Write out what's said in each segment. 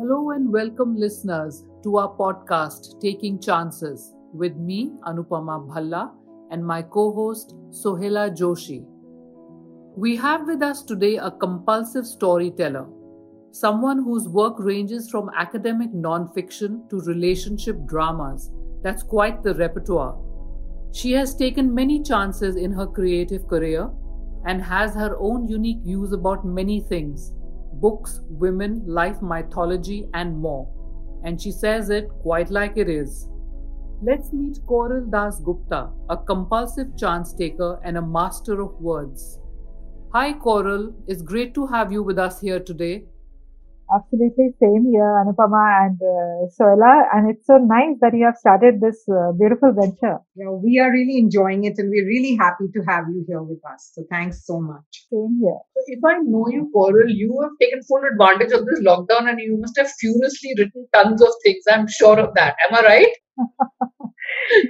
Hello and welcome, listeners, to our podcast, Taking Chances, with me, Anupama Bhalla, and my co host, Sohela Joshi. We have with us today a compulsive storyteller, someone whose work ranges from academic non-fiction to relationship dramas. That's quite the repertoire. She has taken many chances in her creative career and has her own unique views about many things books, women, life, mythology, and more. And she says it quite like it is. Let's meet Koral Das Gupta, a compulsive chance taker and a master of words. Hi, Koral. It's great to have you with us here today. Absolutely, same here, Anupama and uh, Sohela. And it's so nice that you have started this uh, beautiful venture. Yeah, we are really enjoying it and we're really happy to have you here with us. So thanks so much. Same here. So if I know you, Koral, you have taken full advantage of this lockdown and you must have furiously written tons of things. I'm sure of that. Am I right?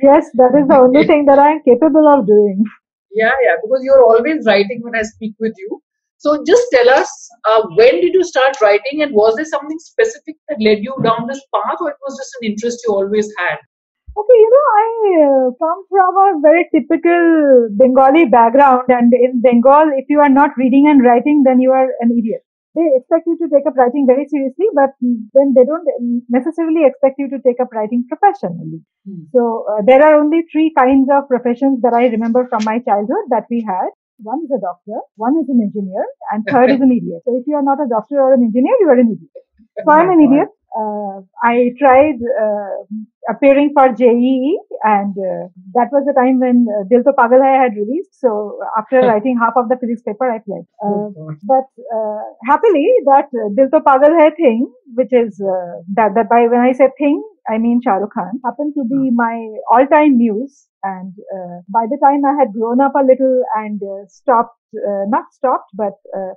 yes, that is the only thing that I'm capable of doing. Yeah, yeah, because you're always writing when I speak with you. So just tell us, uh, when did you start writing, and was there something specific that led you down this path, or it was just an interest you always had? Okay, you know, I uh, come from a very typical Bengali background, and in Bengal, if you are not reading and writing, then you are an idiot. They expect you to take up writing very seriously, but then they don't necessarily expect you to take up writing professionally. Hmm. So uh, there are only three kinds of professions that I remember from my childhood that we had. One is a doctor, one is an engineer, and third is an idiot. So if you are not a doctor or an engineer, you are an idiot. So I'm an idiot. Uh, I tried uh, appearing for JEE, and uh, that was the time when uh, Dil To Pagal Hai had released. So after writing half of the physics paper, I fled. Oh, uh, but uh, happily, that uh, Dil To Pagal Hai thing, which is uh, that that by when I say thing, I mean Shah Rukh Khan, happened to be my all-time muse. And uh, by the time I had grown up a little and uh, stopped, uh, not stopped, but uh,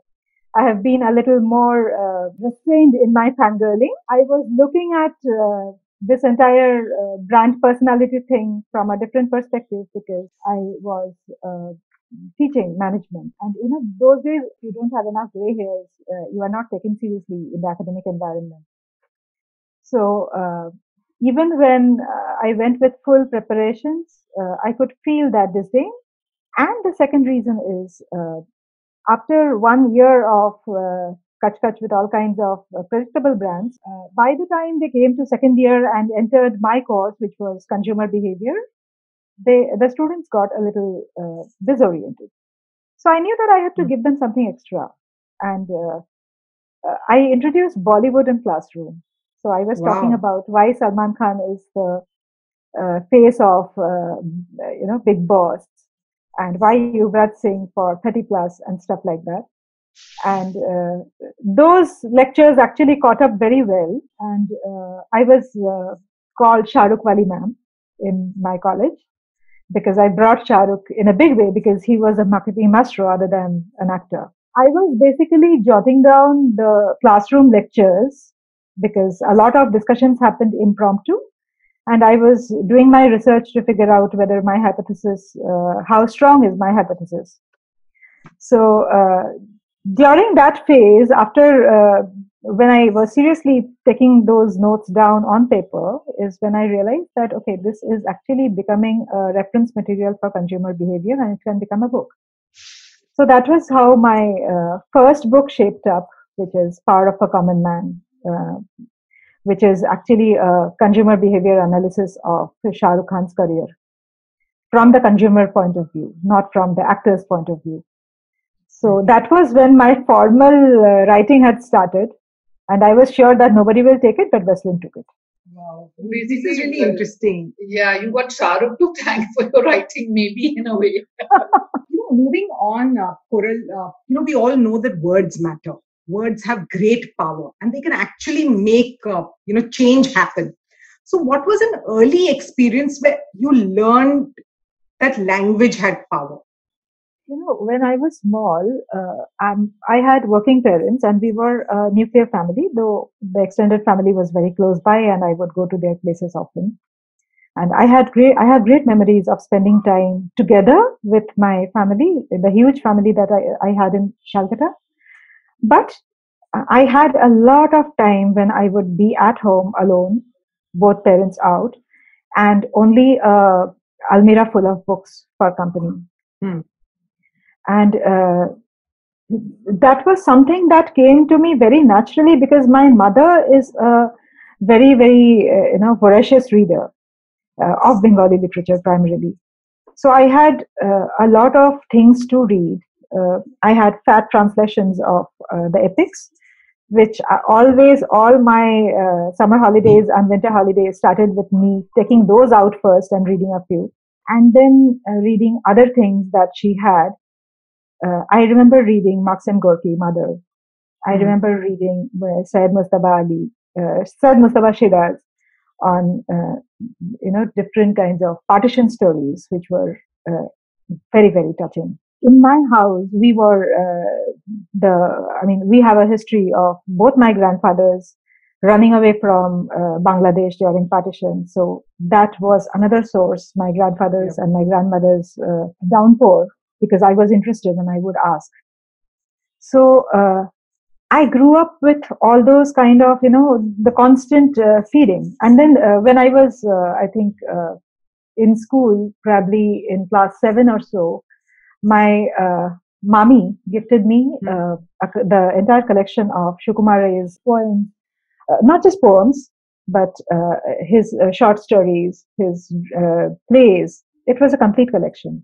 I have been a little more uh, restrained in my fangirling. I was looking at uh, this entire brand personality thing from a different perspective because I was teaching management. And you know, those days, you don't have enough gray hairs. Uh, you are not taken seriously in the academic environment. So, uh, even when uh, I went with full preparations, uh, I could feel that disdain. And the second reason is uh, after one year of uh, Kach Kach with all kinds of uh, predictable brands, uh, by the time they came to second year and entered my course, which was consumer behavior, they, the students got a little uh, disoriented. So I knew that I had to hmm. give them something extra. And I introduced Bollywood in classroom. So I was wow. talking about why Salman Khan is the uh, face of, uh, you know, Bigg Boss and why you Yuvraj Singh for 30 plus and stuff like that. And uh, those lectures actually caught up very well. And uh, I was uh, called Shahrukh Wali ma'am in my college because I brought Shahrukh in a big way because he was a marketing master rather than an actor. I was basically jotting down the classroom lectures because a lot of discussions happened impromptu. And i was doing my research to figure out whether my hypothesis uh, how strong is my hypothesis. So uh, during that phase after uh, when i was seriously taking those notes down on paper is when i realized that okay this is actually becoming a reference material for consumer behavior and it can become a book. So that was how my uh, first book shaped up which is power of a common man which is actually a consumer behavior analysis of Shah Rukh Khan's career from the consumer point of view, not from the actor's point of view. So that was when my formal uh, writing had started, and I was sure that nobody will take it, but Westland took it. Wow, this is really interesting. Yeah, you got Shahrukh to thank for your writing, maybe in a way. you know, moving on, uh, Koral, uh, you know, we all know that words matter words have great power and they can actually make uh, you know change happen. So what was an early experience where you learned that language had power? You know when i was small uh, i had working parents and we were a nuclear family though the extended family was very close by and i would go to their places often. And i had great i have great memories of spending time together with my family the huge family that i, I had in Calcutta but I had a lot of time when I would be at home alone, both parents out, and only a almirah full of books for company. Hmm. And uh, that was something that came to me very naturally because my mother is a very, very, uh, you know, voracious reader uh, of Bengali literature primarily. So I had uh, a lot of things to read. Uh, I had fat translations of uh, the epics, which always, all my uh, summer holidays and winter holidays started with me taking those out first and reading a few, and then reading other things that she had uh, I remember reading Maxim Gorky, Mother. I mm. remember reading uh, Syed Mustafa Ali, uh, Syed Mustafa Siraj on, uh, you know, different kinds of partition stories, which were uh, very, very touching. In my house, we were uh, the, I mean, we have a history of both my grandfathers running away from uh, Bangladesh during partition. So that was another source, my grandfather's yep. and my grandmother's uh, downpour because I was interested and I would ask. So uh, I grew up with all those kind of, you know, the constant uh, feeding. And then uh, when I was, uh, I think, uh, in school, probably in class seven or so, my uh, mommy gifted me hmm. the entire collection of Sukumar Ray's poems, not just poems, but his short stories, his plays. It was a complete collection.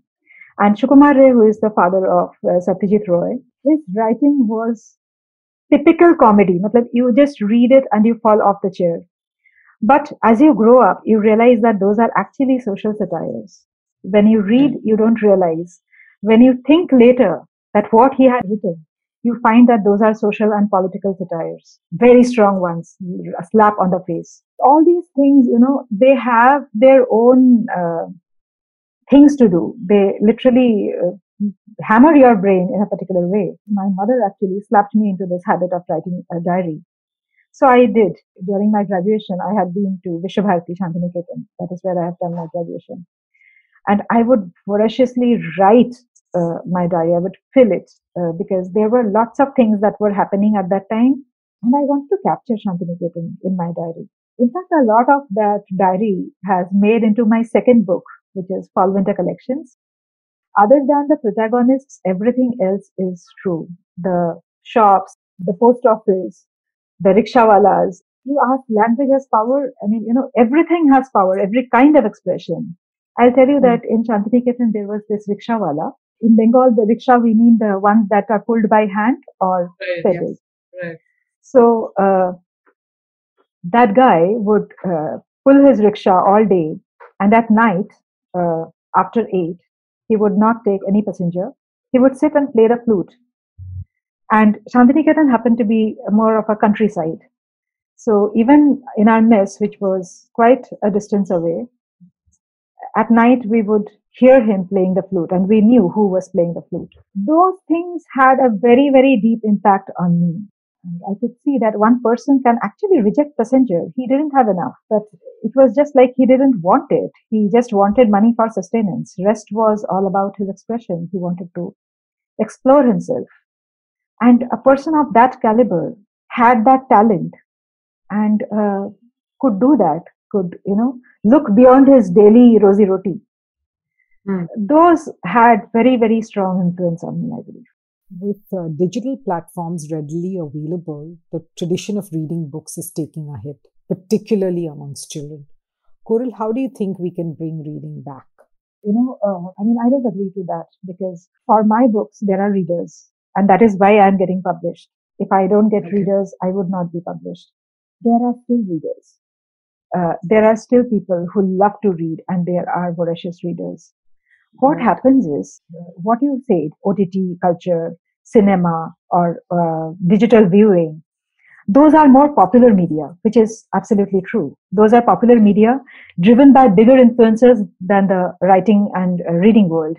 And Sukumar Ray, who is the father of uh, Satyajit Ray, his writing was typical comedy. You just read it and you fall off the chair. But as you grow up, you realize that those are actually social satires. When you read, you don't realize. When you think later that what he had written, you find that those are social and political satires. Very strong ones, a slap on the face. All these things, you know, they have their own uh, things to do. They literally uh, hammer your brain in a particular way. My mother actually slapped me into this habit of writing a diary. So I did. During my graduation, I had been to Vishwabharati Shantiniketan. That is where I have done my graduation. And I would voraciously write uh, my diary. I would fill it uh, because there were lots of things that were happening at that time. And I wanted to capture Shantiniketan in my diary. In fact, a lot of that diary has made into my second book, which is fall winter collections. Other than the protagonists, everything else is true. The shops, the post office, the rickshawalas. You ask language has power. I mean, you know, everything has power, every kind of expression. I'll tell you hmm. that in Shantiniketan there was this rikshawala. In Bengal, the rickshaw, we mean the ones that are pulled by hand or right, pedals. Yes. Right. So, uh, that guy would uh, pull his rickshaw all day and at night uh, after eight, he would not take any passenger. He would sit and play the flute. And Shantiniketan happened to be more of a countryside. So even in our mess, which was quite a distance away, at night we would hear him playing the flute and we knew who was playing the flute. Those things had a very, very deep impact on me. And I could see that one person can actually reject passenger. He didn't have enough, but it was just like he didn't want it. He just wanted money for sustenance. Rest was all about his expression. He wanted to explore himself. And a person of that caliber had that talent and uh, could do that, could, you know, look beyond his daily rosy roti. Mm. Those had very, very strong influence on me, I believe. With uh, digital platforms readily available, the tradition of reading books is taking a hit, particularly amongst children. Koral, how do you think we can bring reading back? You know, uh, I mean, I don't agree to that because for my books, there are readers, and that is why I'm getting published. If I don't get okay. readers, I would not be published. There are still readers. Uh, there are still people who love to read, and there are voracious readers. What happens is, what you said, OTT culture, cinema, or uh, digital viewing, those are more popular media, which is absolutely true. Those are popular media driven by bigger influences than the writing and uh, reading world.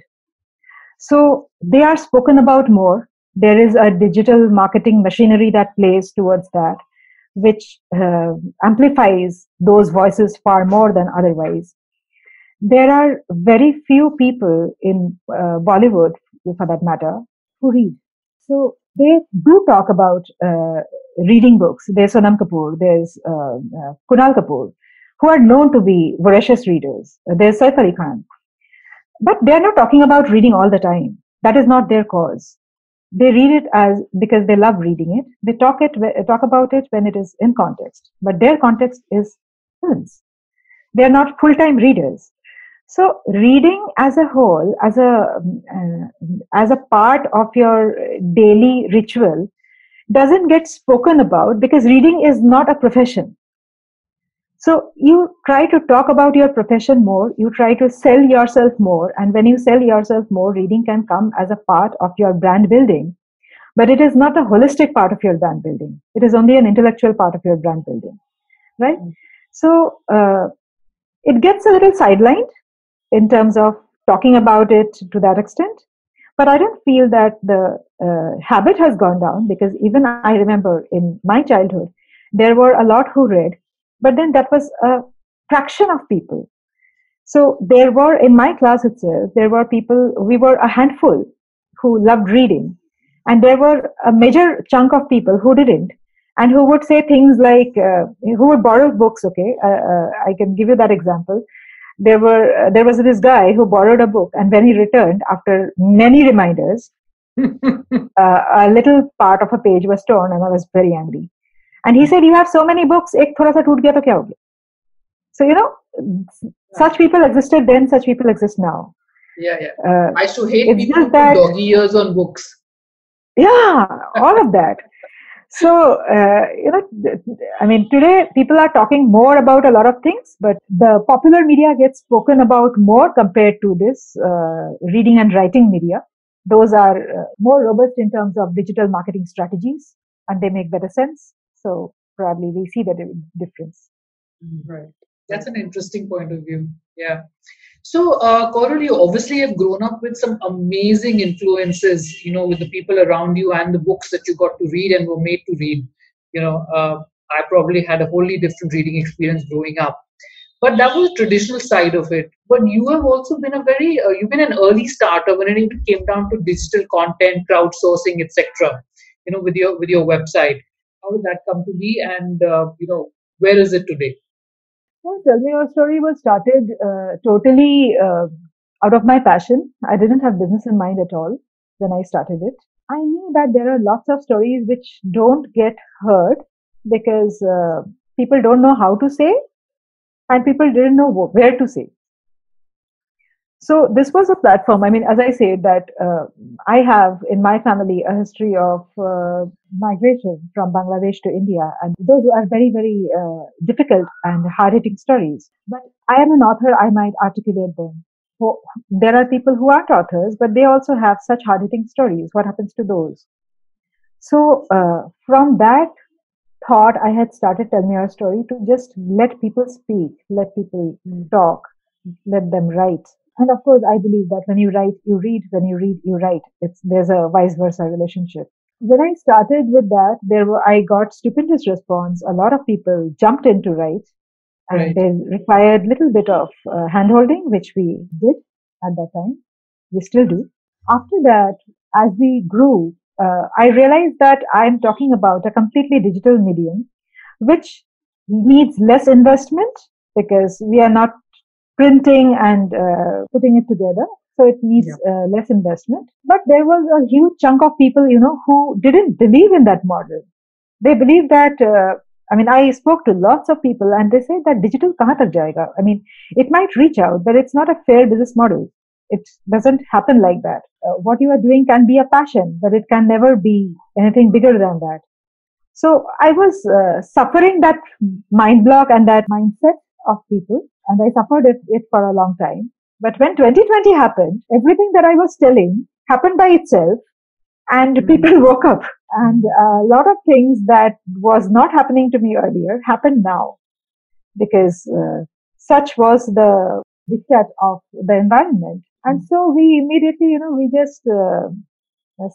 So they are spoken about more. There is a digital marketing machinery that plays towards that, which uh, amplifies those voices far more than otherwise there are very few people in uh, Bollywood, for that matter, who read. So they do talk about uh, reading books. There's Sonam Kapoor, there's uh, uh, Kunal Kapoor, who are known to be voracious readers. There's Saif Ali Khan. But they're not talking about reading all the time. That is not their cause. They read it as because they love reading it. They talk it talk about it when it is in context. But their context is films. They're not full-time readers. So reading as a whole, as a uh, as a part of your daily ritual, doesn't get spoken about because reading is not a profession. So you try to talk about your profession more, you try to sell yourself more, and when you sell yourself more, reading can come as a part of your brand building. But it is not a holistic part of your brand building. It is only an intellectual part of your brand building, right? Mm-hmm. So uh, it gets a little sidelined in terms of talking about it to that extent. But I don't feel that the uh, habit has gone down because even I remember in my childhood, there were a lot who read, but then that was a fraction of people. So there were in my class itself, there were people, we were a handful who loved reading. And there were a major chunk of people who didn't and who would say things like, uh, who would borrow books, okay? Uh, uh I can give you that example there were uh, there was this guy who borrowed a book and when he returned after many reminders uh, a little part of a page was torn and i was very angry and he said you have so many books ek thoda sa toot gaya to kya ho so you know such people existed then such people exist now. Yeah yeah. Uh, i used to hate people who that, doggy ears on books. Yeah all of that. So, uh, you know, I mean, today people are talking more about a lot of things, but the popular media gets spoken about more compared to this uh, reading and writing media. Those are uh, more robust in terms of digital marketing strategies and they make better sense. So, probably we see the difference. Right. That's an interesting point of view. Yeah. So, uh, Koral, you obviously have grown up with some amazing influences, you know, with the people around you and the books that you got to read and were made to read. You know, uh, I probably had a wholly different reading experience growing up. But that was the traditional side of it. But you have also been a very, uh, you've been an early starter when it came down to digital content, crowdsourcing, etc. You know, with your with your website. How did that come to be, and uh, you know, where is it today? Yeah, Tell Me Your Story was started uh, totally uh, out of my passion. I didn't have business in mind at all when I started it. I knew that there are lots of stories which don't get heard because uh, people don't know how to say and people didn't know where to say. So this was a platform. I mean, as I said, that uh, I have in my family a history of uh, migration from Bangladesh to India, and those are very, very uh, difficult and hard-hitting stories. But I am an author; I might articulate them. There are people who aren't authors, but they also have such hard-hitting stories. What happens to those? So uh, from that thought, I had started Tell Me Your Story to just let people speak, let people talk, let them write and of course, I believe that when you write, you read. When you read, you write. It's there's a vice versa relationship. When I started with that, there were I got stupendous response. A lot of people jumped in to write, and right. they required little bit of uh, handholding, which we did at that time. We still do. After that, as we grew, uh, I realized that I'm talking about a completely digital medium, which needs less investment because we are not printing and uh, putting it together. So it needs yeah. uh, less investment. But there was a huge chunk of people, you know, who didn't believe in that model. They believe that, uh, I mean, I spoke to lots of people and they say that digital kahan tak jayega. I mean, it might reach out, but it's not a fair business model. It doesn't happen like that. Uh, what you are doing can be a passion, but it can never be anything bigger than that. So I was uh, suffering that mind block and that mindset of people and I suffered it, it for a long time. But when 2020 happened, everything that I was telling happened by itself and mm-hmm. people woke up and a lot of things that was not happening to me earlier happened now because uh, such was the diktat of the environment. And hmm. so we immediately, you know, we just uh,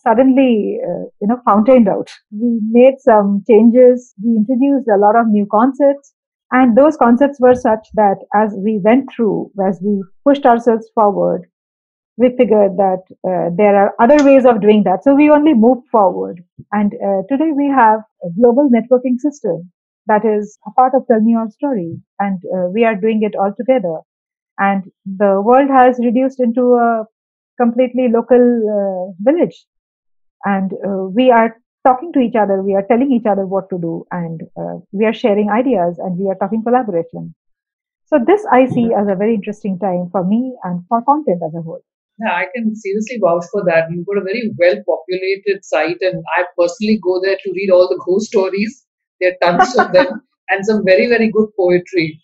suddenly, uh, you know, fountained out. We made some changes. We introduced a lot of new concepts. And those concepts were such that as we went through, as we pushed ourselves forward, we figured that uh, there are other ways of doing that. So we only moved forward. And uh, today we have a global networking system that is a part of Tell Me Your Story. And uh, we are doing it all together. And the world has reduced into a completely local uh, village. And uh, we are talking to each other. We are telling each other what to do. And uh, we are sharing ideas and we are talking collaboration. So this I see as a very interesting time for me and for content as a whole. Yeah, I can seriously vouch for that. You've got a very well populated site, and I personally go there to read all the ghost stories. There are tons of them, and some very, very good poetry.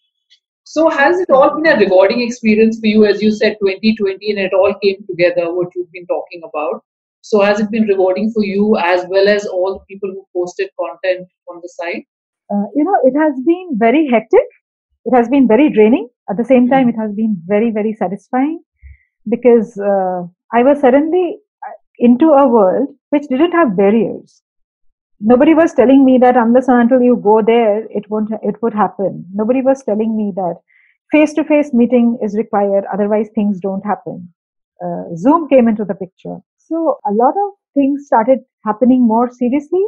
So, has it all been a rewarding experience for you? As you said, 2020, and it all came together, what you've been talking about. So, has it been rewarding for you as well as all the people who posted content on the site? Uh, you know, it has been very hectic. It has been very draining. At the same time, it has been very, very satisfying because uh, I was suddenly uh, into a world which didn't have barriers. Nobody was telling me that unless and until you go there, it won't, it would happen. Nobody was telling me that face to face meeting is required, otherwise things don't happen. Uh, Zoom came into the picture. So a lot of things started happening more seriously.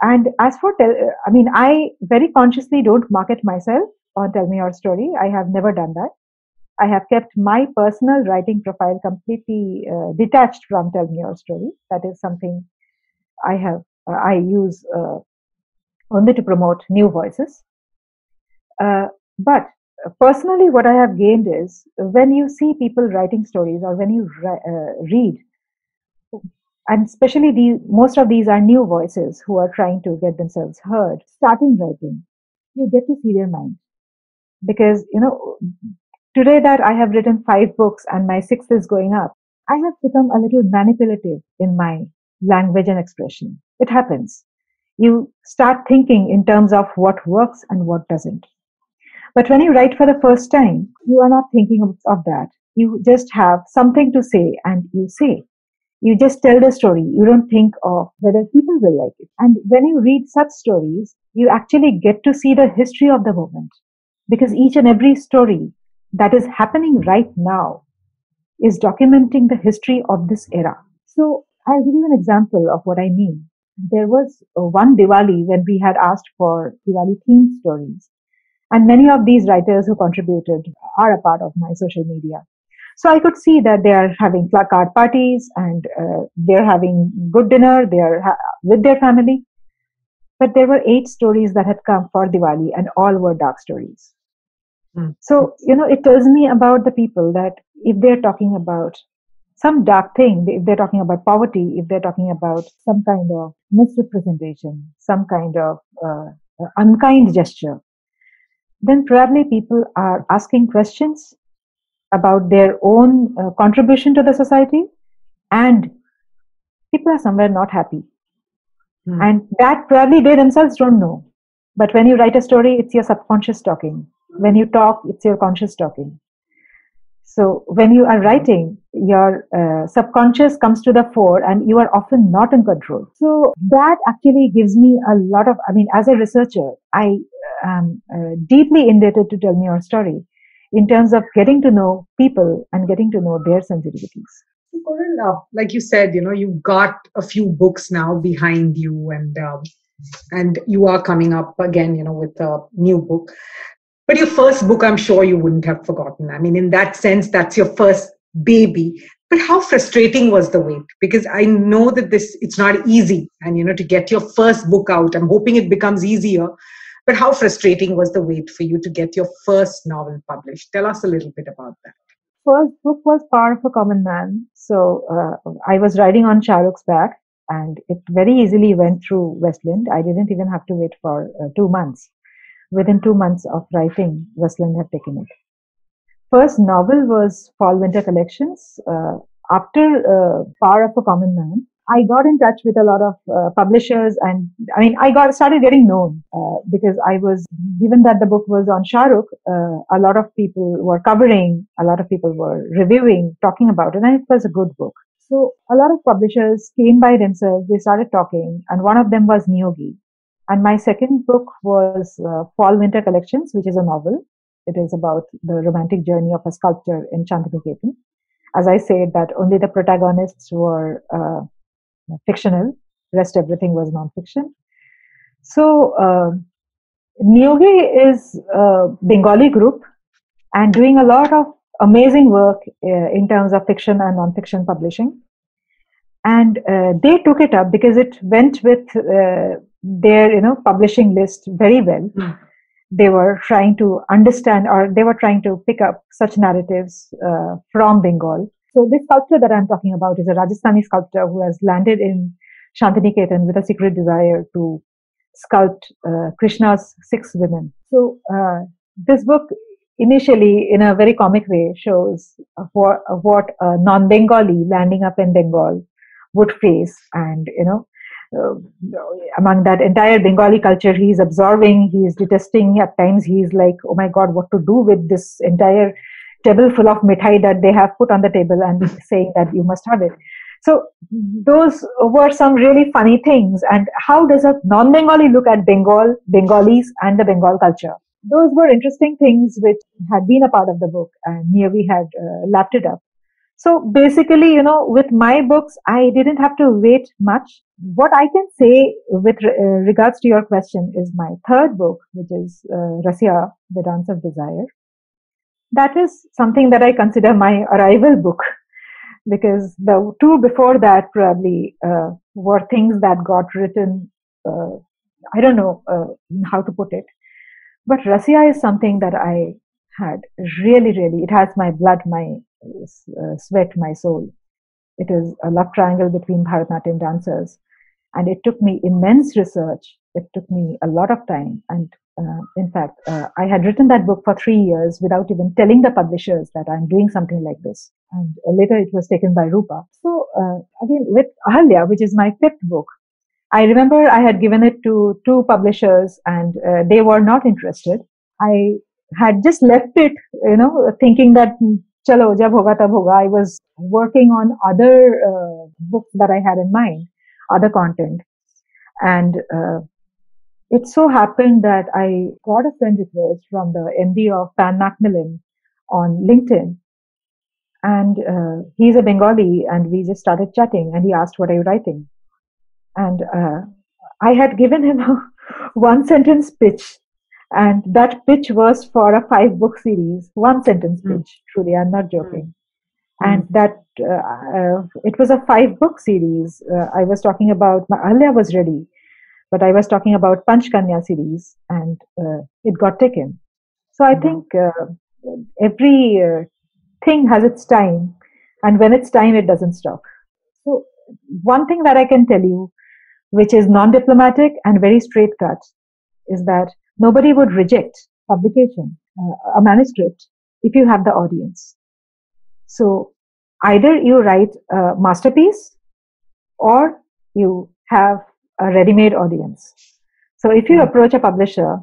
And as for, tell, I mean, I very consciously don't market myself on Tell Me Your Story. I have never done that. I have kept my personal writing profile completely uh, detached from Tell Me Your Story. That is something I have, uh, I use uh, only to promote new voices. Uh, but personally, what I have gained is when you see people writing stories or when you uh, read, and especially these, most of these are new voices who are trying to get themselves heard, starting writing, you get to see their mind because you know Today that I have written five books and my sixth is going up, I have become a little manipulative in my language and expression. It happens. You start thinking in terms of what works and what doesn't. But when you write for the first time, you are not thinking of, of that. You just have something to say and you say. You just tell the story. You don't think of whether people will like it. And when you read such stories, you actually get to see the history of the moment because each and every story that is happening right now is documenting the history of this era. So I'll give you an example of what I mean. There was uh, one Diwali when we had asked for Diwali themed stories. And many of these writers who contributed are a part of my social media. So I could see that they are having card parties and uh, they're having good dinner. They are ha- with their family. But there were eight stories that had come for Diwali and all were dark stories. Mm. So, you know, it tells me about the people that if they're talking about some dark thing, if they're talking about poverty, if they're talking about some kind of misrepresentation, some kind of uh, unkind gesture, then probably people are asking questions about their own uh, contribution to the society and people are somewhere not happy. Mm. And that probably they themselves don't know. But when you write a story, it's your subconscious talking when you talk, it's your conscious talking. So when you are writing, your uh, subconscious comes to the fore and you are often not in control. So that actually gives me a lot of, I mean, as a researcher, I am uh, deeply indebted to tell me your story in terms of getting to know people and getting to know their sensitivities. Uh, like you said, you know, you've got a few books now behind you and, um, and you are coming up again, you know, with a new book. But your first book, I'm sure you wouldn't have forgotten. I mean, in that sense, that's your first baby. But how frustrating was the wait? Because I know that this it's not easy, and you know, to get your first book out, I'm hoping it becomes easier. But how frustrating was the wait for you to get your first novel published? Tell us a little bit about that. First book was Power of a Common Man. So uh, I was riding on Shahrukh's back, and it very easily went through Westland. I didn't even have to wait for uh, two months within two months of writing, Westland had taken it. First novel was Fall Winter Collections. Uh, after uh, Power of a Common Man, I got in touch with a lot of uh, publishers, and I mean, I got started getting known uh, because I was given that the book was on Shahrukh. Uh, a lot of people were covering, a lot of people were reviewing, talking about it, and it was a good book. So a lot of publishers came by themselves. They started talking, and one of them was Niyogi. And my second book was uh, Fall Winter Collections, which is a novel. It is about the romantic journey of a sculptor in Shantiniketan. as I said, that only the protagonists were uh, fictional, rest everything was non-fiction. So uh, Niyogi is a Bengali group and doing a lot of amazing work uh, in terms of fiction and non-fiction publishing. And uh, they took it up because it went with uh, their, you know, publishing list very well. Mm. They were trying to understand, or they were trying to pick up such narratives uh, from Bengal. So this sculptor that I'm talking about is a Rajasthani sculptor who has landed in Shantiniketan with a secret desire to sculpt uh, Krishna's six women. So uh, this book initially, in a very comic way, shows what, what a non-Bengali landing up in Bengal would face, and you know. Uh, among that entire Bengali culture, he is absorbing, he is detesting. At times, he is like, "Oh my God, what to do with this entire table full of mithai that they have put on the table?" and saying that you must have it. So those were some really funny things. And how does a non-Bengali look at Bengal, Bengalis and the Bengal culture? Those were interesting things which had been a part of the book and Niyogi had uh, lapped it up. So basically, you know, with my books, I didn't have to wait much. What I can say with uh, regards to your question is my third book, which is uh, Rasiya, The Dance of Desire. That is something that I consider my arrival book because the two before that probably uh, were things that got written. Uh, I don't know uh, how to put it, but Rasiya is something that I had really, really. It has my blood, my uh, sweat, my soul. It is a love triangle between Bharatanatyam dancers, and it took me immense research. It took me a lot of time, and uh, in fact, uh, I had written that book for three years without even telling the publishers that I'm doing something like this. And uh, later it was taken by Rupa. So uh, again, with Ahalya, which is my fifth book, I remember I had given it to two publishers and uh, they were not interested. I had just left it, you know, thinking that chalo jab hoga tab hoga. I was working on other uh, books that I had in mind, other content. And it so happened that I got a friend request from the MD of Pan Macmillan on LinkedIn. And uh, he's a Bengali, and we just started chatting. And he asked, What are you writing? And uh, I had given him a one sentence pitch. And that pitch was for a five book series, one sentence mm. pitch, truly, I'm not joking. Mm. And that uh, uh, it was a five book series. Uh, I was talking about, my Ahalya was ready but I was talking about Panchkanya series and uh, it got taken. So I mm-hmm. think uh, every uh, thing has its time and when it's time, it doesn't stop. So one thing that I can tell you, which is non-diplomatic and very straight cut, is that nobody would reject publication, uh, a manuscript, if you have the audience. So either you write a masterpiece or you have a ready-made audience. So if you hmm. approach a publisher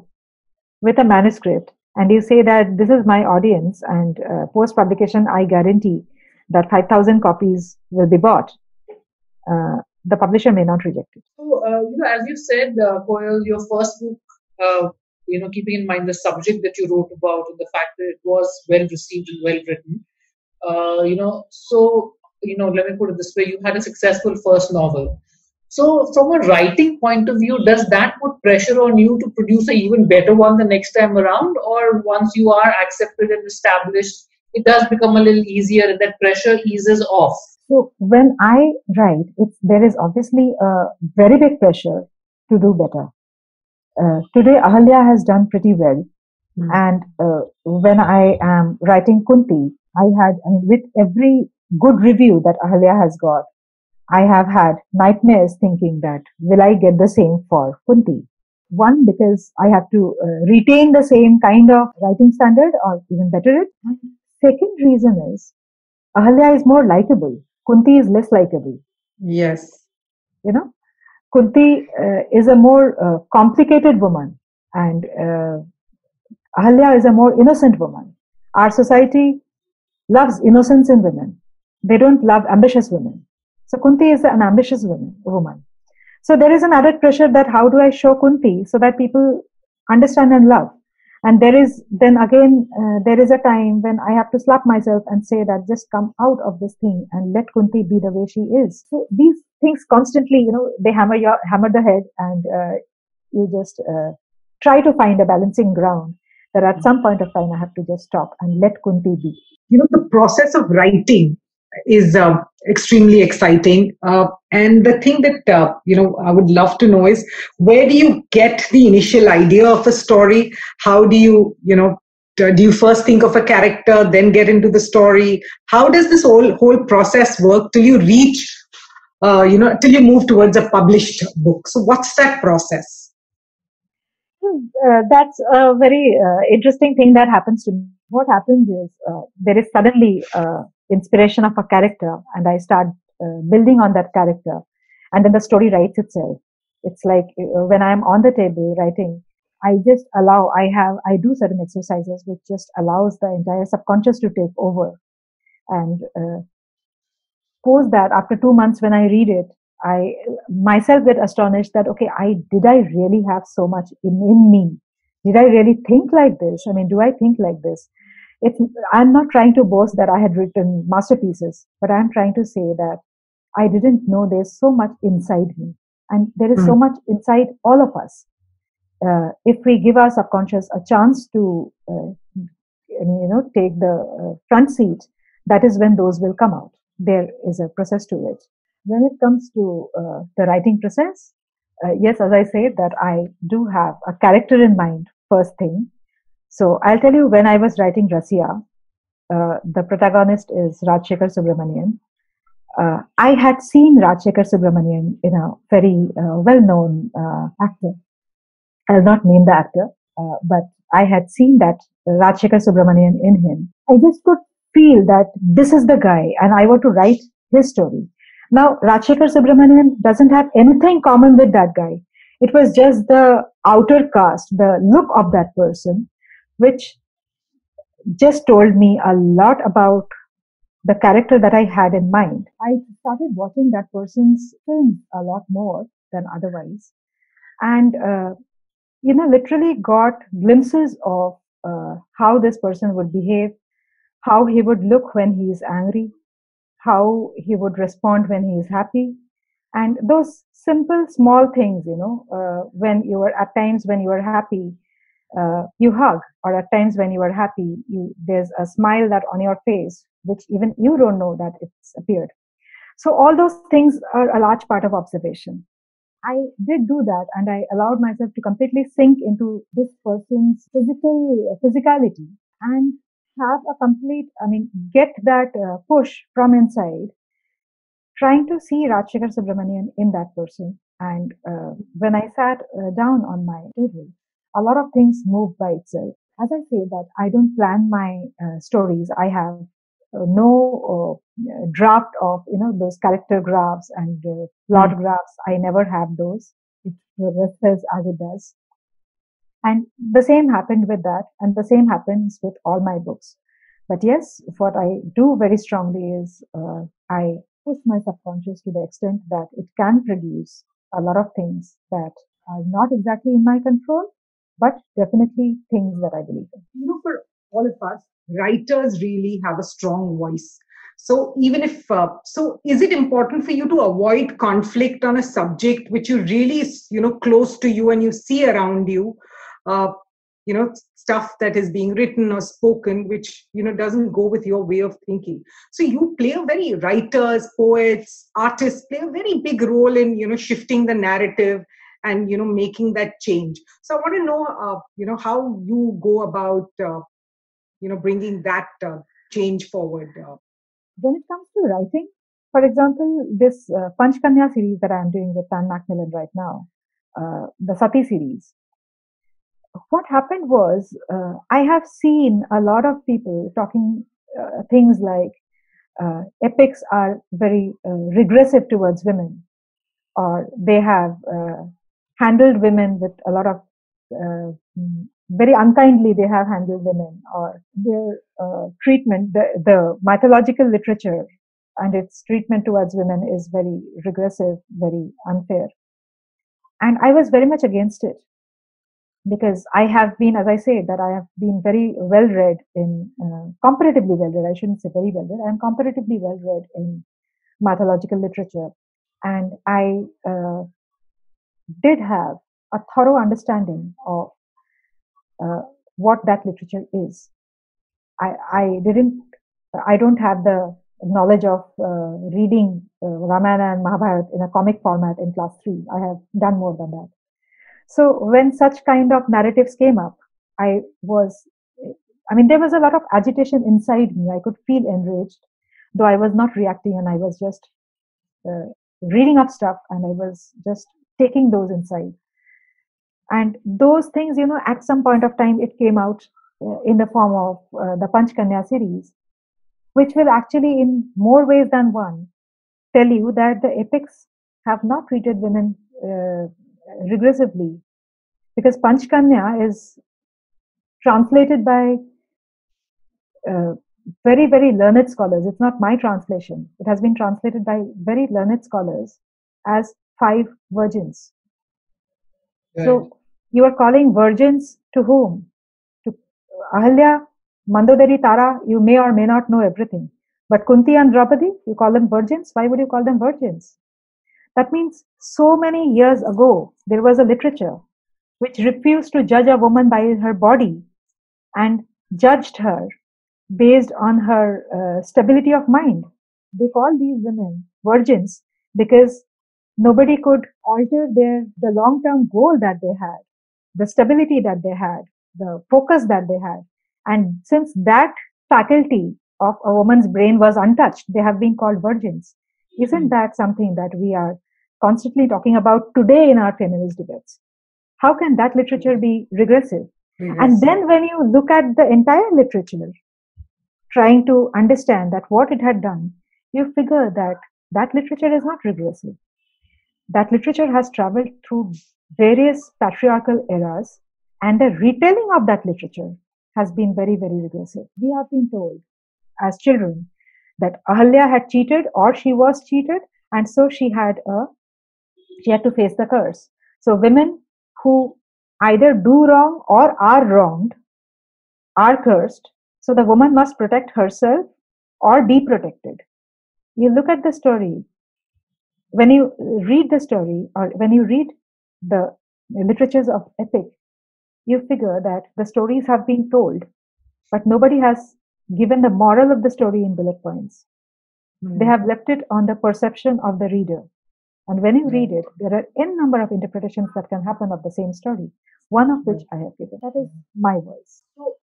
with a manuscript and you say that this is my audience and uh, post publication I guarantee that 5000 copies will be bought, uh, the publisher may not reject it. So, uh, you know, as you said, uh, Koral, your first book, uh, you know, keeping in mind the subject that you wrote about and the fact that it was well received and well written, uh, you know, so, you know, let me put it this way, you had a successful first novel. So, from a writing point of view, does that put pressure on you to produce an even better one the next time around? Or once you are accepted and established, it does become a little easier and that pressure eases off? So, when I write, it's, there is obviously a very big pressure to do better. Uh, today, Ahalya has done pretty well. Mm. And uh, when I am writing Kunti, I had, I mean, with every good review that Ahalya has got, I have had nightmares thinking that will I get the same for Kunti? One, because I have to uh, retain the same kind of writing standard or even better it. Second reason is Ahalya is more likable. Kunti is less likable. Yes. You know, Kunti uh, is a more uh, complicated woman and uh, Ahalya is a more innocent woman. Our society loves innocence in women. They don't love ambitious women. So Kunti is an ambitious woman, woman. So there is an added pressure that how do I show Kunti so that people understand and love. and there is then again uh, there is a time when i have to slap myself and say that just come out of this thing and let kunti be the way she is so these things constantly you know they hammer your hammer the head and uh, you just uh, try to find a balancing ground that at some point of time i have to just stop and let kunti be you know the process of writing is uh, extremely exciting. Uh, and the thing that uh, you know I would love to know is where do you get the initial idea of a story? How do you you know do you first think of a character, then get into the story? How does this whole whole process work till you reach uh, you know till you move towards a published book? So what's that process? Hmm, uh, that's a very uh, interesting thing that happens to me. What happens is there is suddenly inspiration of a character and I start uh, building on that character and then the story writes itself. It's like uh, when I'm on the table writing, I just allow, I have, I do certain exercises which just allows the entire subconscious to take over. And, uh, post that after two months when I read it, I myself get astonished that, okay, I, did I really have so much in, in me? Did I really think like this? I mean, do I think like this? It's i'm not trying to boast that i had written masterpieces but i'm trying to say that i didn't know there's so much inside me and there is mm. so hmm. much inside all of us uh, if we give our subconscious a chance to uh, you know take the uh, front seat that is when those will come out there is a process to it when it comes to uh, the writing process uh, yes as i said that i do have a character in mind first thing so I'll tell you when I was writing Rasiya, uh, the protagonist is Rajshekhar Subramanian. Uh, I had seen Rajshekhar Subramanian in a very uh, well-known uh, actor. I'll not name the actor, uh, but I had seen that Rajshekhar Subramanian in him. I just could feel that this is the guy and I want to write his story. Now, Rajshekhar Subramanian doesn't have anything common with that guy. It was just the outer cast, the look of that person which just told me a lot about the character that I had in mind. I started watching that person's film a lot more than otherwise. And, uh, you know, literally got glimpses of uh, how this person would behave, how he would look when he is angry, how he would respond when he is happy. And those simple, small things, you know, uh, when you are at times when you are happy, uh, you hug or at times when you are happy you there's a smile that on your face which even you don't know that it's appeared. So all those things are a large part of observation. I did do that and i allowed myself to completely sink into this person's physical physicality and have a complete i mean get that uh, push from inside trying to see Rajshekhar Subramanian in that person. And uh, when i sat uh, down on my table a lot of things move by itself. As I say that I don't plan my uh, stories. I have uh, no uh, draft of, you know, those character graphs and uh, plot mm. graphs. I never have those. It progresses as it does. And the same happened with that. And the same happens with all my books. But yes, what I do very strongly is uh, I push my subconscious to the extent that it can produce a lot of things that are not exactly in my control, but definitely things that I believe in. You know, for all of us, writers really have a strong voice. So even if uh, so, is it important for you to avoid conflict on a subject which you really you know close to you and you see around you? Uh, you know stuff that is being written or spoken which you know doesn't go with your way of thinking so you play a very writers poets artists play a very big role in you know shifting the narrative and you know making that change so i want to know uh, you know how you go about uh, you know bringing that uh, change forward uh. when it comes to writing for example this uh, panchkanya series that i'm doing with Pan Macmillan right now uh, the sati series what happened was uh, i have seen a lot of people talking things like epics are very regressive towards women or they have handled women with a lot of uh, very unkindly they have handled women or their uh, treatment the, the mythological literature and its treatment towards women is very regressive very unfair and i was very much against it because I have been, as I say that I have been very well read in, uh, comparatively well read, I shouldn't say very well read, I'm comparatively well read in mythological literature. And I uh, did have a thorough understanding of uh, what that literature is. I, I didn't, I don't have the knowledge of uh, reading uh, Ramayana and Mahabharata in a comic format in class three. I have done more than that. So when such kind of narratives came up, I was, I mean, there was a lot of agitation inside me. I could feel enraged, though I was not reacting and I was just uh, reading up stuff and I was just taking those inside. And those things, you know, at some point of time, it came out uh, in the form of uh, the Panchkanya series, which will actually, in more ways than one, tell you that the epics have not treated women uh, regressively because Panchkanya is translated by uh, very, very learned scholars. It's not my translation. It has been translated by very learned scholars as five virgins. Right. So you are calling virgins to whom? To Ahalya, Mandodari, Tara, you may or may not know everything. But Kunti and Draupadi, you call them virgins. Why would you call them virgins? That means so many years ago, there was a literature which refused to judge a woman by her body and judged her based on her uh, stability of mind. They call these women virgins because nobody could alter their the long term goal that they had, the stability that they had, the focus that they had. And since that faculty of a woman's brain was untouched, they have been called virgins. Isn't hmm. that something that we are constantly talking about today in our feminist debates? How can that literature be regressive? regressive? And then when you look at the entire literature, trying to understand that what it had done, you figure that that literature is not regressive. That literature has traveled through various patriarchal eras, and the retelling of that literature has been very, very regressive. We have been told as children that Ahalya had cheated or she was cheated, and so she had a she had to face the curse. So women who either do wrong or are wronged are cursed. So the woman must protect herself or be protected. You look at the story. When you read the story or when you read the literatures of epic, you figure that the stories have been told, but nobody has given the moral of the story in bullet points. Mm-hmm. They have left it on the perception of the reader. And when you read it, there are n number of interpretations that can happen of the same story, one of which I have given. That is my voice. So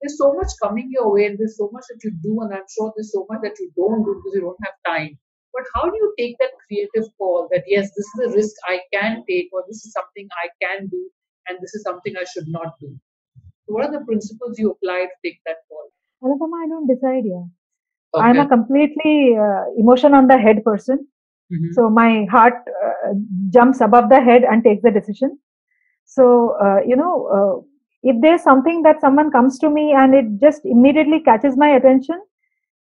there's so much coming your way, and there's so much that you do, and I'm sure there's so much that you don't do because you don't have time. But how do you take that creative call that yes, this is a risk I can take, or this is something I can do, and this is something I should not do? So what are the principles you apply to take that call? I don't decide here. Okay. I'm a completely uh, emotion on the head person. Mm-hmm. So my heart uh, jumps above the head and takes the decision. So, uh, you know, uh, if there's something that someone comes to me and it just immediately catches my attention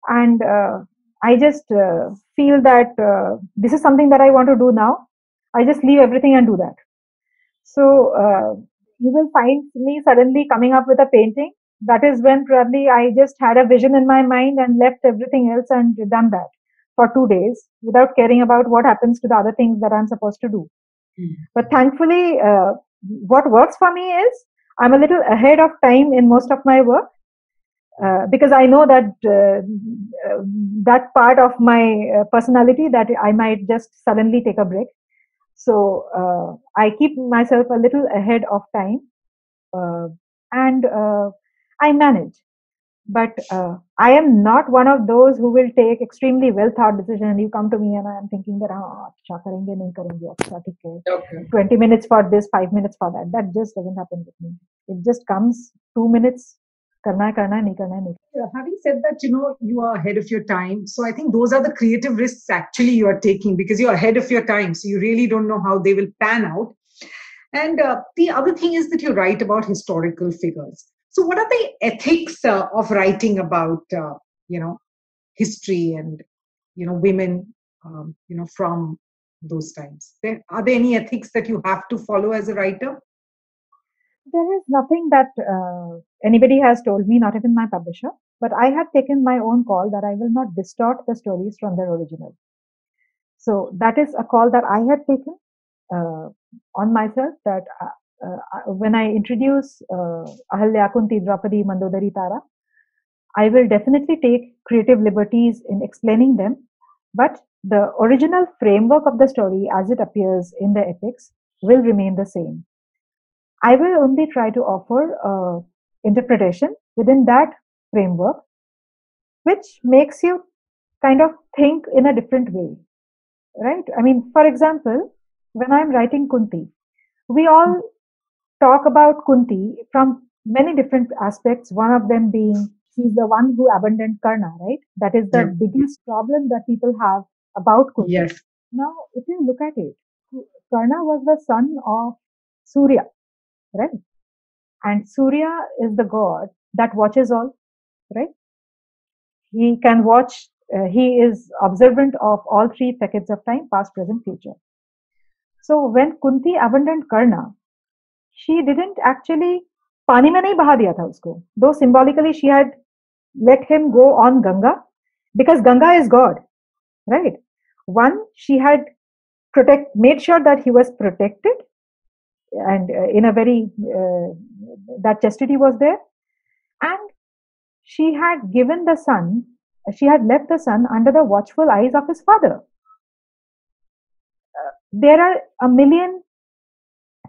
and uh, I just uh, feel that uh, this is something that I want to do now, I just leave everything and do that. So, you will find me suddenly coming up with a painting. That is when probably I just had a vision in my mind and left everything else and done that for two days without caring about what happens to the other things that I'm supposed to do. Mm. But thankfully, uh, what works for me is I'm a little ahead of time in most of my work uh, because I know that uh, that part of my uh, personality that I might just suddenly take a break. So uh, I keep myself a little ahead of time, uh, and I manage. But uh, i am not one of those who will take extremely well thought decision. You come to me and i am thinking that ah, acha karenge nahi karenge acha okay. 20 minutes for this 5 minutes for that. That just doesn't happen with me. It just comes 2 minutes karna hai karna nahi karna nahi having said that you know you are ahead of your time. So i think those are the creative risks actually you are taking because you're ahead of your time. So you really don't know how they will pan out. And uh, the other thing is that you write about historical figures. So, what are the ethics uh, of writing about, uh, you know, history and, you know, women, um, you know, from those times? There, are there any ethics that you have to follow as a writer? There is nothing that uh, anybody has told me, not even my publisher, but I had taken my own call that I will not distort the stories from their original. So that is a call that I had taken uh, on myself that uh, uh, when I introduce uh, Ahalya Kunti Draupadi Mandodari Tara, I will definitely take creative liberties in explaining them, but the original framework of the story as it appears in the epics will remain the same. I will only try to offer uh, interpretation within that framework, which makes you kind of think in a different way, right? I mean, for example, when I'm writing Kunti, we all talk about Kunti from many different aspects, one of them being she's the one who abandoned Karna, right? That is the yeah. biggest problem that people have about Kunti. Yes. Now, if you look at it, Karna was the son of Surya, right? And Surya is the god that watches all, right? He can watch, uh, he is observant of all three decades of time, past, present, future. So when Kunti abandoned Karna, she didn't actually पानी में नहीं बहा दिया था उसको दो symbolically she had let him go on Ganga because Ganga is God, right? One, she had protect made sure that he was protected, and uh, in a very uh, that chastity was there, and she had given the son, she had left the son under the watchful eyes of his father. Uh, there are a million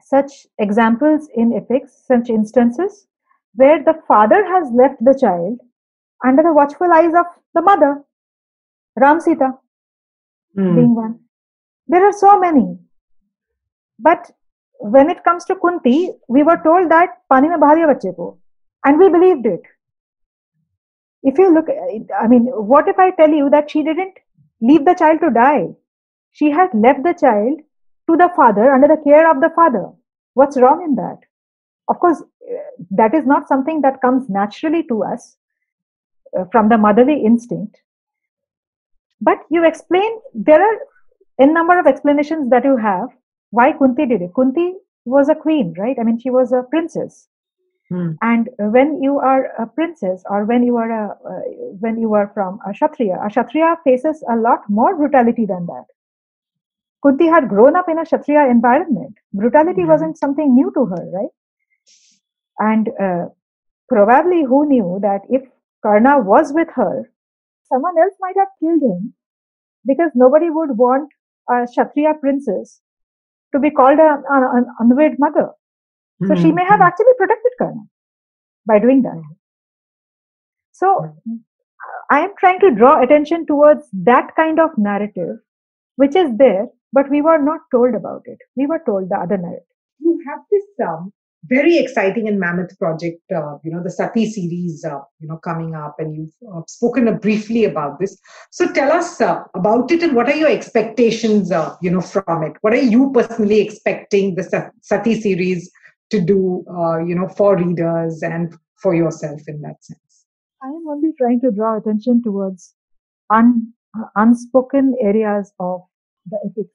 such examples in epics, such instances where the father has left the child under the watchful eyes of the mother, Ram Sita mm. being one. There are so many. But when it comes to Kunti, we were told that pani mein bahariya bachche ko, and we believed it. If you look, I mean, what if I tell you that she didn't leave the child to die? She had left the child to the father under the care of the father. What's wrong in that? Of course, that is not something that comes naturally to us uh, from the motherly instinct. But you explain, there are a number of explanations that you have why Kunti did it. Kunti was a queen, right? I mean, she was a princess. Hmm. And when you are a princess, or when you are a uh, when you are from a kshatriya, a kshatriya faces a lot more brutality than that. Kunti had grown up in a Kshatriya environment. Brutality mm-hmm. wasn't something new to her, right? And uh, probably who knew that if Karna was with her, someone else might have killed him because nobody would want a Kshatriya princess to be called an, an unwed mother. So mm-hmm. she may have mm-hmm. actually protected Karna by doing that. So I am trying to draw attention towards that kind of narrative, which is there, but we were not told about it. We were told the other narrative. You have this um, very exciting and mammoth project, uh, you know, the Sati series, uh, you know, coming up, and you've uh, spoken briefly about this. So tell us uh, about it and what are your expectations, uh, you know, from it? What are you personally expecting the Sati series to do, uh, you know, for readers and for yourself in that sense? I am only trying to draw attention towards un- unspoken areas of the epic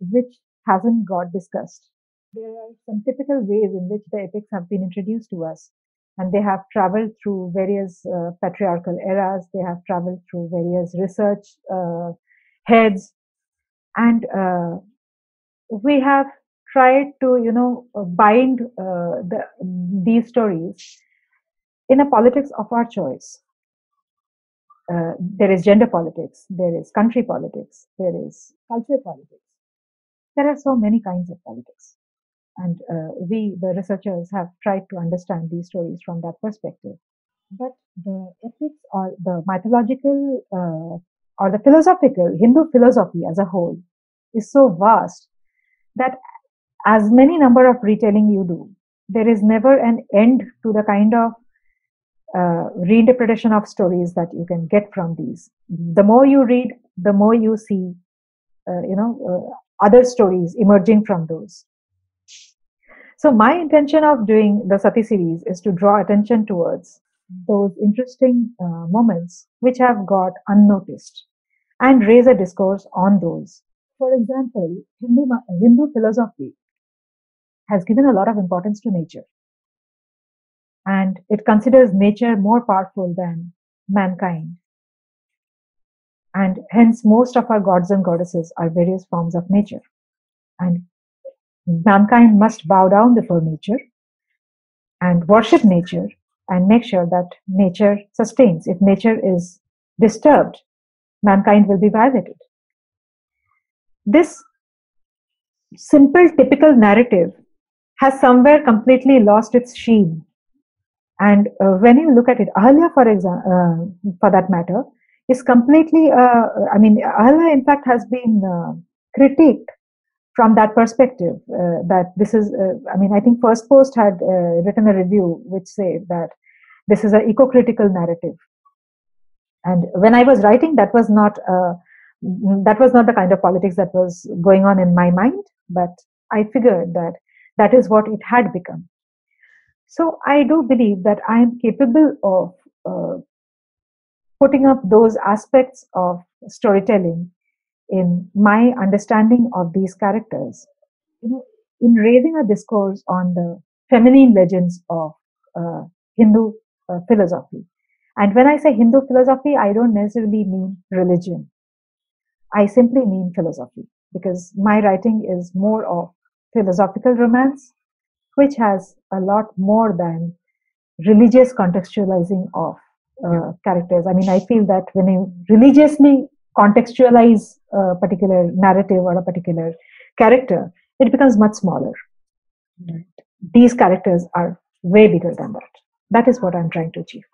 which hasn't got discussed. There are some typical ways in which the epics have been introduced to us, and they have traveled through various uh, patriarchal eras. They have traveled through various research uh, heads, and uh, we have tried to, you know, uh, bind uh, the, these stories in a politics of our choice. Uh, there is gender politics, there is country politics, there is culture politics there are so many kinds of politics. And uh, we, the researchers, have tried to understand these stories from that perspective. But the epics or the mythological uh, or the philosophical Hindu philosophy as a whole is so vast that as many number of retelling you do, there is never an end to the kind of uh, reinterpretation of stories that you can get from these. The more you read, the more you see, uh, you know, uh, other stories emerging from those. So my intention of doing the Sati series is to draw attention towards those interesting uh, moments which have got unnoticed and raise a discourse on those. For example, Hindu, Hindu philosophy has given a lot of importance to nature. and it considers nature more powerful than mankind. And hence, most of our gods and goddesses are various forms of nature. And mankind must bow down before nature and worship nature and make sure that nature sustains. If nature is disturbed, mankind will be violated. This simple, typical narrative has somewhere completely lost its sheen. And uh, when you look at it, Ahalya, for example, uh, for that matter, is completely, uh, I mean, Ahalya, in fact, has been uh, critiqued from that perspective uh, that this is uh, i mean i think Firstpost had uh, written a review which said that this is an eco-critical narrative. And when i was writing that was not uh, that was not the kind of politics that was going on in my mind but i figured that that is what it had become. So i do believe that i am capable of uh, putting up those aspects of storytelling in my understanding of these characters. You know, in raising a discourse on the feminine legends of uh, Hindu uh, philosophy. And when I say Hindu philosophy, I don't necessarily mean religion. I simply mean philosophy because my writing is more of philosophical romance, which has a lot more than religious contextualizing of uh, characters. I mean, I feel that when you religiously contextualize a particular narrative or a particular character, it becomes much smaller. Right. These characters are way bigger than that. That is what I'm trying to achieve.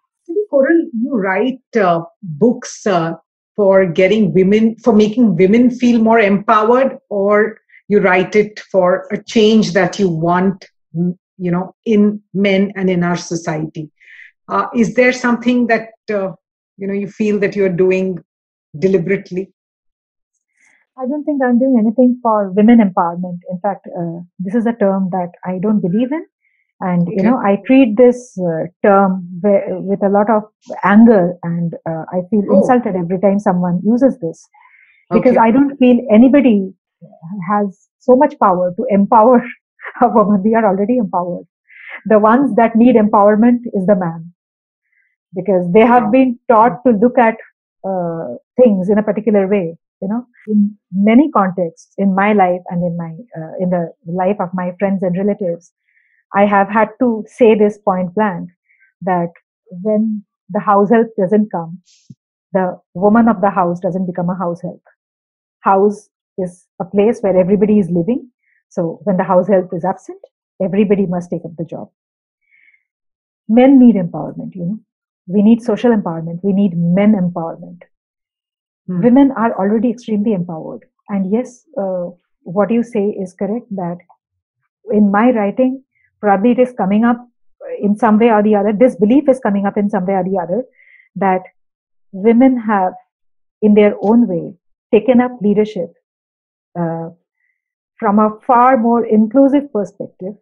Koral, you write uh, books uh, for getting women, for making women feel more empowered, or you write it for a change that you want, you know, in men and in our society. Uh, is there something that uh, you know you feel that you're doing deliberately? I don't think I'm doing anything for women empowerment. In fact, uh, this is a term that I don't believe in. And, okay. you know, I treat this uh, term with a lot of anger and uh, I feel oh. insulted every time someone uses this because okay. I don't feel anybody has so much power to empower a woman. We are already empowered. The ones that need empowerment is the man because they have been taught to look at uh, things in a particular way you know. In many contexts in my life and in my uh, in the life of my friends and relatives i have had to say this point blank that when the house help doesn't come the woman of the house doesn't become a house help. House is a place where everybody is living. So when the house help is absent everybody must take up the job. Men need empowerment you know we need social empowerment. We need men empowerment. Hmm. Women are already extremely empowered. And yes, uh, what you say is correct that in my writing, probably it is coming up in some way or the other. This belief is coming up in some way or the other that women have, in their own way, taken up leadership uh, from a far more inclusive perspective.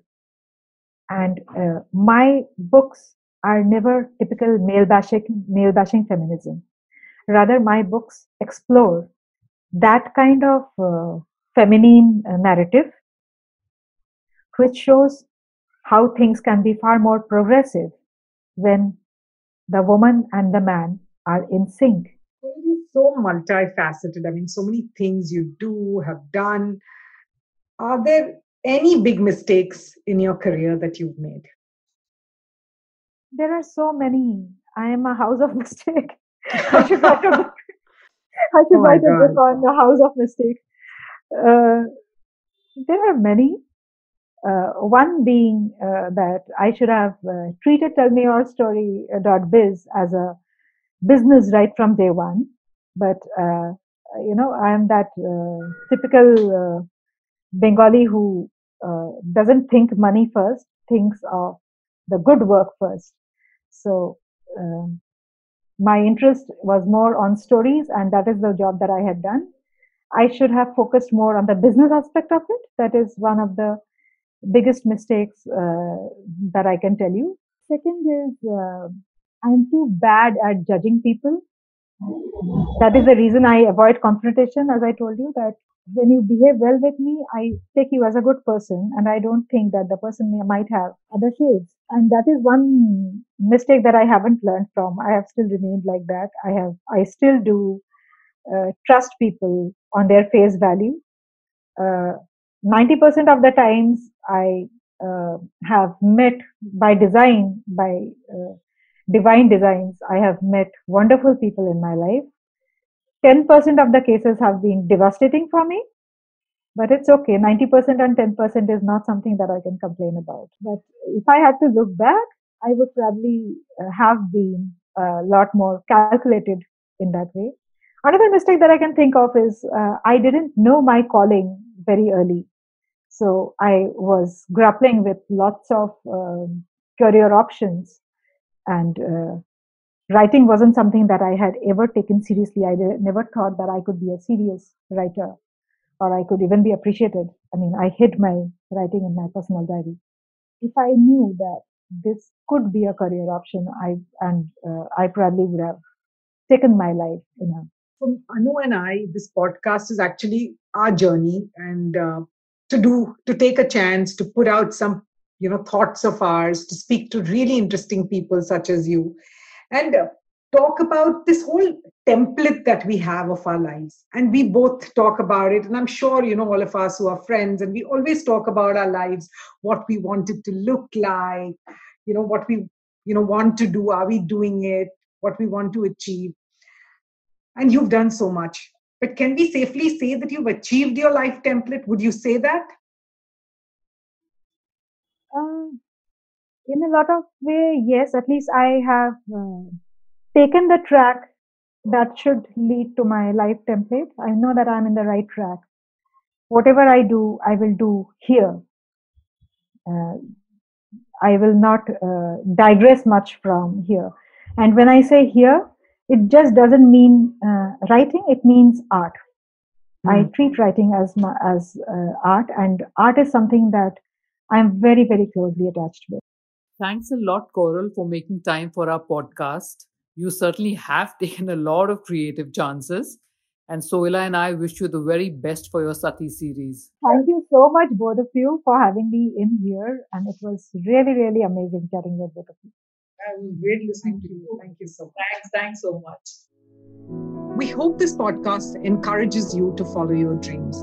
And uh, my books are never typical male bashing, male bashing feminism. Rather, my books explore that kind of uh, feminine uh, narrative, which shows how things can be far more progressive when the woman and the man are in sync. So multifaceted. I mean, so many things you do, have done. Are there any big mistakes in your career that you've made? There are so many. I am a house of mistake. I should write a book. I should oh write a book on the house of mistake. Uh, there are many. Uh, one being uh, that I should have uh, treated Tell Me Your Story uh, as a business right from day one. But, uh, you know, I am that typical Bengali who doesn't think money first, thinks of the good work first. So um, my interest was more on stories, and that is the job that I had done. I should have focused more on the business aspect of it. That is one of the biggest mistakes uh, that I can tell you. Second is uh, I'm too bad at judging people. That is the reason I avoid confrontation, as I told you, that when you behave well with me, I take you as a good person and I don't think that the person might have other shades. And that is one mistake that I haven't learned from. I have still remained like that. I have, I still do uh, trust people on their face value. Uh, 90% of the times I uh, have met by design, by uh, divine designs, I have met wonderful people in my life 10% of the cases have been devastating for me, but it's okay. 90% and 10% is not something that I can complain about. But if I had to look back, I would probably uh, have been a lot more calculated in that way. Another mistake that I can think of is uh, I didn't know my calling very early. So I was grappling with lots of um, career options and uh, writing wasn't something that I had ever taken seriously. I never thought that I could be a serious writer or I could even be appreciated. I mean, I hid my writing in my personal diary. If I knew that this could be a career option, I and uh, I probably would have taken my life a. For Anu and I, this podcast is actually our journey, and uh, to do to take a chance to put out some you know thoughts of ours, to speak to really interesting people such as you, and uh, talk about this whole template that we have of our lives. And we both talk about it and i'm sure you know all of us who are friends and we always talk about our lives what we want it to look like you know what we you know want to do are we doing it what we want to achieve. And you've done so much. But can we safely say that you've achieved your life template? Would you say that um, in a lot of way, yes, at least I have uh, taken the track that should lead to my life template. I know that I'm in the right track. Whatever I do, I will do here. Uh, I will not uh, digress much from here. And when I say here, it just doesn't mean uh, writing, it means art. Mm. I hmm. treat writing as, my, as uh, art, and art is something that I'm very, very closely attached with. Thanks a lot, Koral, for making time for our podcast. You certainly have taken a lot of creative chances. And Sohila and I wish you the very best for your Sati series. Thank you so much, both of you, for having me in here. And it was really, really amazing chatting with both of you. It was great listening to you. Thank you so much. Thanks. Thanks so much. We hope this podcast encourages you to follow your dreams.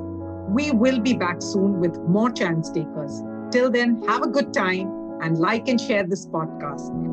We will be back soon with more chance takers. Till then, have a good time and like and share this podcast.